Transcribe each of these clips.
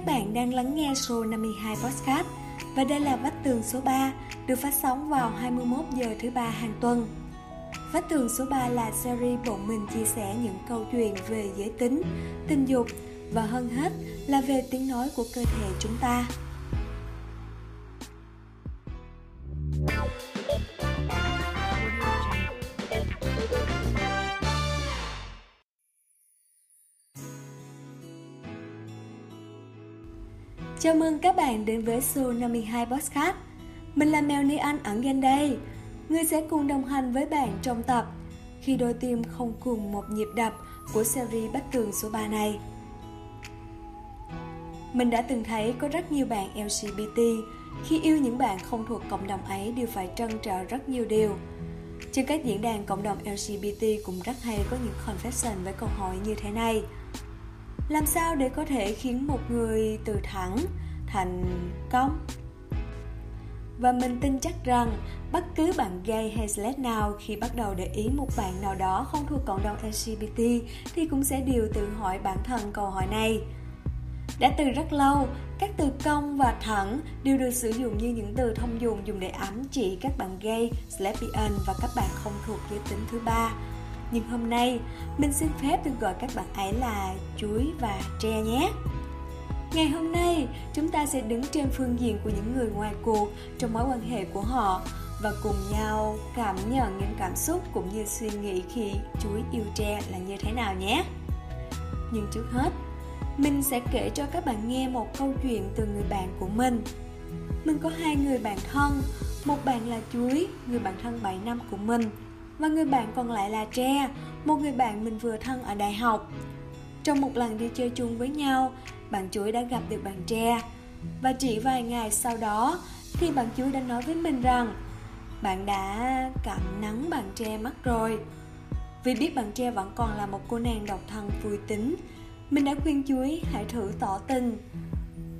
Các bạn đang lắng nghe số 52 podcast và đây là Vách tường số 3 được phát sóng vào 21 giờ thứ ba hàng tuần. Vách tường số 3 là series bọn mình chia sẻ những câu chuyện về giới tính, tình dục và hơn hết là về tiếng nói của cơ thể chúng ta. Chào mừng các bạn đến với số 52 Podcast. Mình là Mèo Ni Anh ẩn danh đây. Người sẽ cùng đồng hành với bạn trong tập Khi đôi tim không cùng một nhịp đập của series Bách Tường số 3 này. Mình đã từng thấy có rất nhiều bạn LGBT Khi yêu những bạn không thuộc cộng đồng ấy đều phải trân trở rất nhiều điều. Trên các diễn đàn cộng đồng LGBT cũng rất hay có những confession với câu hỏi như thế này làm sao để có thể khiến một người từ thẳng thành công và mình tin chắc rằng bất cứ bạn gay hay slut nào khi bắt đầu để ý một bạn nào đó không thuộc cộng đồng LGBT thì cũng sẽ đều tự hỏi bản thân câu hỏi này. Đã từ rất lâu, các từ công và thẳng đều được sử dụng như những từ thông dụng dùng để ám chỉ các bạn gay, lesbian và các bạn không thuộc giới tính thứ ba nhưng hôm nay mình xin phép được gọi các bạn ấy là chuối và tre nhé Ngày hôm nay, chúng ta sẽ đứng trên phương diện của những người ngoài cuộc trong mối quan hệ của họ và cùng nhau cảm nhận những cảm xúc cũng như suy nghĩ khi chuối yêu tre là như thế nào nhé. Nhưng trước hết, mình sẽ kể cho các bạn nghe một câu chuyện từ người bạn của mình. Mình có hai người bạn thân, một bạn là chuối, người bạn thân 7 năm của mình và người bạn còn lại là Tre, một người bạn mình vừa thân ở đại học. Trong một lần đi chơi chung với nhau, bạn chuối đã gặp được bạn Tre và chỉ vài ngày sau đó thì bạn chuối đã nói với mình rằng bạn đã cảm nắng bạn Tre mất rồi. Vì biết bạn Tre vẫn còn là một cô nàng độc thân vui tính, mình đã khuyên chuối hãy thử tỏ tình.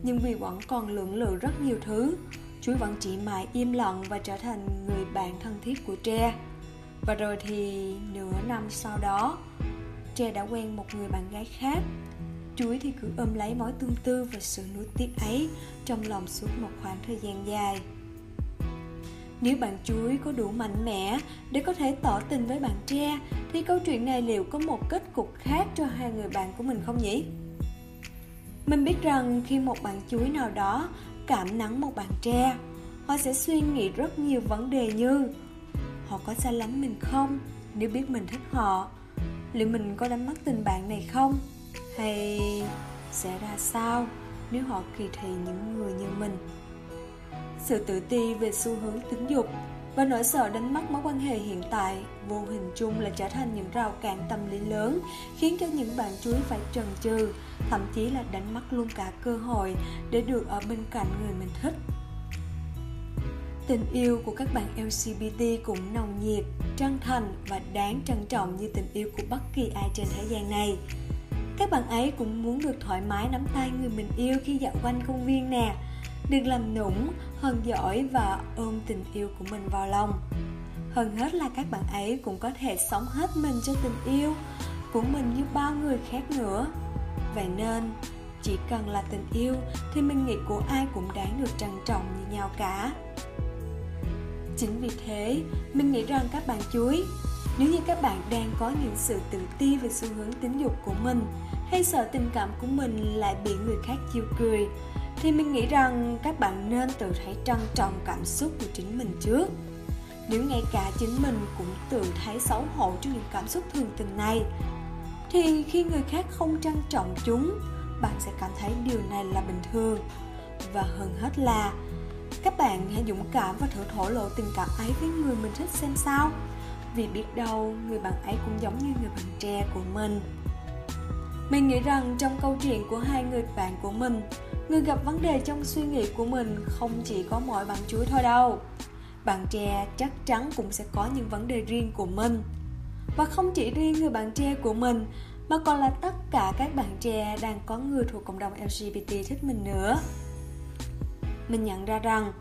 Nhưng vì vẫn còn lưỡng lự rất nhiều thứ, chuối vẫn chỉ mãi im lặng và trở thành người bạn thân thiết của Tre. Và rồi thì nửa năm sau đó Tre đã quen một người bạn gái khác Chuối thì cứ ôm lấy mối tương tư và sự nuối tiếc ấy Trong lòng suốt một khoảng thời gian dài nếu bạn chuối có đủ mạnh mẽ để có thể tỏ tình với bạn tre thì câu chuyện này liệu có một kết cục khác cho hai người bạn của mình không nhỉ? Mình biết rằng khi một bạn chuối nào đó cảm nắng một bạn tre, họ sẽ suy nghĩ rất nhiều vấn đề như họ có xa lánh mình không? Nếu biết mình thích họ, liệu mình có đánh mất tình bạn này không? Hay sẽ ra sao nếu họ kỳ thị những người như mình? Sự tự ti về xu hướng tính dục và nỗi sợ đánh mất mối quan hệ hiện tại vô hình chung là trở thành những rào cản tâm lý lớn, khiến cho những bạn chuối phải trần trừ thậm chí là đánh mất luôn cả cơ hội để được ở bên cạnh người mình thích. Tình yêu của các bạn LGBT cũng nồng nhiệt, chân thành và đáng trân trọng như tình yêu của bất kỳ ai trên thế gian này. Các bạn ấy cũng muốn được thoải mái nắm tay người mình yêu khi dạo quanh công viên nè, được làm nũng, hờn giỏi và ôm tình yêu của mình vào lòng. Hơn hết là các bạn ấy cũng có thể sống hết mình cho tình yêu của mình như bao người khác nữa. Vậy nên, chỉ cần là tình yêu thì mình nghĩ của ai cũng đáng được trân trọng như nhau cả. Chính vì thế, mình nghĩ rằng các bạn chuối, nếu như các bạn đang có những sự tự ti về xu hướng tính dục của mình hay sợ tình cảm của mình lại bị người khác chiêu cười, thì mình nghĩ rằng các bạn nên tự thấy trân trọng cảm xúc của chính mình trước. Nếu ngay cả chính mình cũng tự thấy xấu hổ trước những cảm xúc thường tình này, thì khi người khác không trân trọng chúng, bạn sẽ cảm thấy điều này là bình thường. Và hơn hết là các bạn hãy dũng cảm và thử thổ lộ tình cảm ấy với người mình thích xem sao. Vì biết đâu, người bạn ấy cũng giống như người bạn trẻ của mình. Mình nghĩ rằng trong câu chuyện của hai người bạn của mình, Người gặp vấn đề trong suy nghĩ của mình không chỉ có mỗi bạn chuối thôi đâu. Bạn trẻ chắc chắn cũng sẽ có những vấn đề riêng của mình. Và không chỉ riêng người bạn trẻ của mình, Mà còn là tất cả các bạn trẻ đang có người thuộc cộng đồng LGBT thích mình nữa mình nhận ra rằng,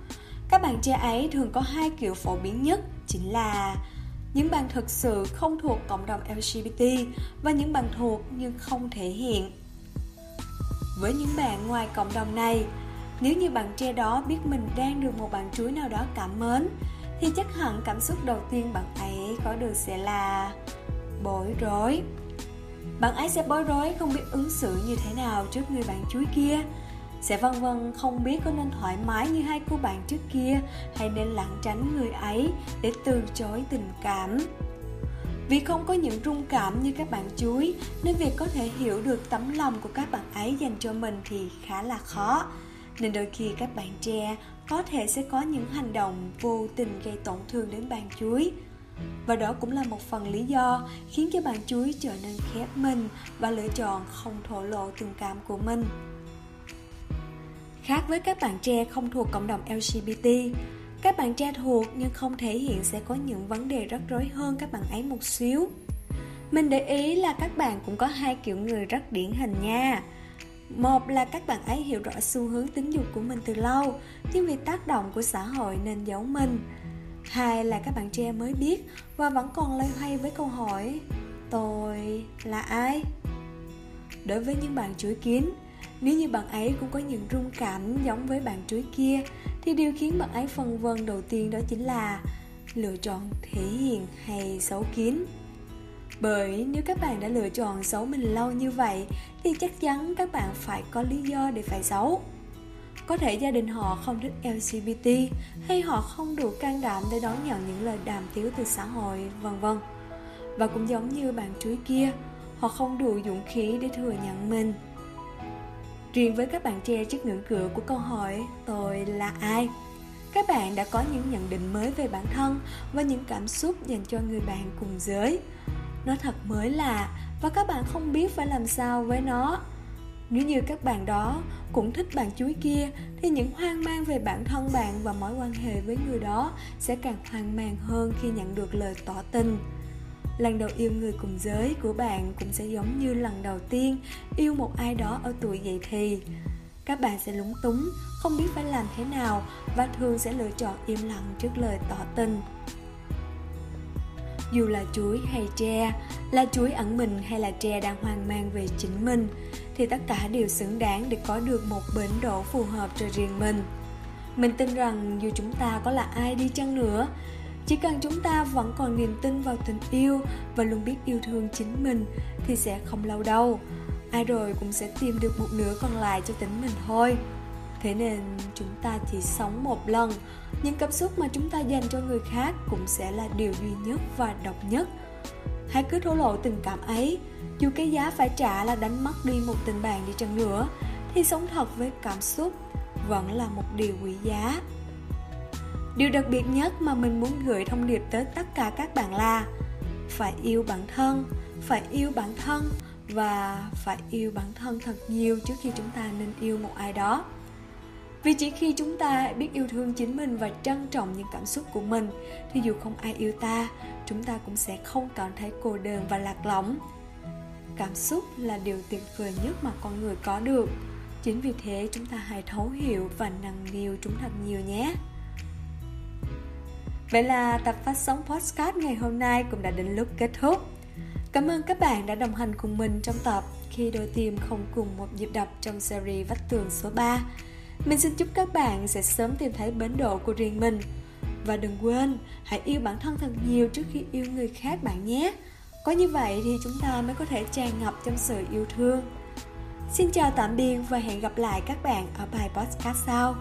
các bạn trẻ ấy thường có hai kiểu phổ biến nhất chính là những bạn thực sự không thuộc cộng đồng LGBT và những bạn thuộc nhưng không thể hiện. với những bạn ngoài cộng đồng này, nếu như bạn trẻ đó biết mình đang được một bạn chuối nào đó cảm mến, thì chắc hẳn cảm xúc đầu tiên bạn ấy có được sẽ là bối rối bạn ấy sẽ bối rối không biết ứng xử như thế nào trước người bạn chuối kia sẽ vân vân không biết có nên thoải mái như hai cô bạn trước kia hay nên lảng tránh người ấy để từ chối tình cảm. Vì không có những rung cảm như các bạn chuối, nên việc có thể hiểu được tấm lòng của các bạn ấy dành cho mình thì khá là khó. Nên đôi khi các bạn trẻ có thể sẽ có những hành động vô tình gây tổn thương đến bạn chuối. Và đó cũng là một phần lý do khiến cho bạn chuối trở nên khép mình và lựa chọn không thổ lộ tình cảm của mình khác với các bạn trẻ không thuộc cộng đồng lgbt các bạn trẻ thuộc nhưng không thể hiện sẽ có những vấn đề rắc rối hơn các bạn ấy một xíu. Mình để ý là các bạn cũng có hai kiểu người rất điển hình nha. Một là các bạn ấy hiểu rõ xu hướng tính dục của mình từ lâu nhưng vì tác động của xã hội nên giấu mình. Hai là các bạn trẻ mới biết và vẫn còn loay hoay với câu hỏi, tôi là ai? Đối với những bạn chuối kiến nếu như bạn ấy cũng có những rung cảm giống với bạn chuối kia, thì điều khiến bạn ấy phân vân đầu tiên đó chính là lựa chọn thể hiện hay xấu kín. Bởi nếu các bạn đã lựa chọn xấu mình lâu như vậy, thì chắc chắn các bạn phải có lý do để phải xấu. Có thể gia đình họ không thích lgbt hay họ không đủ can đảm để đón nhận những lời đàm tiếu từ xã hội, vân vân. Và cũng giống như bạn chuối kia, họ không đủ dũng khí để thừa nhận mình riêng với các bạn trẻ trước ngưỡng cửa của câu hỏi, tôi là ai? Các bạn đã có những nhận định mới về bản thân và những cảm xúc dành cho người bạn cùng giới. Nó thật mới lạ và các bạn không biết phải làm sao với nó. Nếu như các bạn đó cũng thích bạn chuối kia, thì những hoang mang về bản thân bạn và mối quan hệ với người đó sẽ càng hoang mang hơn khi nhận được lời tỏ tình lần đầu yêu người cùng giới của bạn cũng sẽ giống như lần đầu tiên yêu một ai đó ở tuổi dậy thì. Các bạn sẽ lúng túng, không biết phải làm thế nào và thường sẽ lựa chọn im lặng trước lời tỏ tình. Dù là chuối hay tre, là chuối ẩn mình hay là tre đang hoang mang về chính mình, thì tất cả đều xứng đáng để có được một bến đỗ phù hợp cho riêng mình. Mình tin rằng dù chúng ta có là ai đi chăng nữa chỉ cần chúng ta vẫn còn niềm tin vào tình yêu và luôn biết yêu thương chính mình thì sẽ không lâu đâu. Ai rồi cũng sẽ tìm được một nửa còn lại cho tính mình thôi. Thế nên chúng ta chỉ sống một lần. Những cảm xúc mà chúng ta dành cho người khác cũng sẽ là điều duy nhất và độc nhất. Hãy cứ thổ lộ tình cảm ấy. Dù cái giá phải trả là đánh mất đi một tình bạn đi chăng nữa, thì sống thật với cảm xúc vẫn là một điều quý giá điều đặc biệt nhất mà mình muốn gửi thông điệp tới tất cả các bạn là phải yêu bản thân, phải yêu bản thân và phải yêu bản thân thật nhiều trước khi chúng ta nên yêu một ai đó. Vì chỉ khi chúng ta biết yêu thương chính mình và trân trọng những cảm xúc của mình, thì dù không ai yêu ta, chúng ta cũng sẽ không cảm thấy cô đơn và lạc lõng. Cảm xúc là điều tuyệt vời nhất mà con người có được. Chính vì thế, chúng ta hãy thấu hiểu và nâng niu chúng thật nhiều nhé. Vậy là tập phát sóng podcast ngày hôm nay cũng đã đến lúc kết thúc. Cảm ơn các bạn đã đồng hành cùng mình trong tập Khi đôi tim không cùng một nhịp đập trong series Vách tường số 3. Mình xin chúc các bạn sẽ sớm tìm thấy bến độ của riêng mình. Và đừng quên, hãy yêu bản thân thật nhiều trước khi yêu người khác bạn nhé. Có như vậy thì chúng ta mới có thể tràn ngập trong sự yêu thương. Xin chào tạm biệt và hẹn gặp lại các bạn ở bài podcast sau.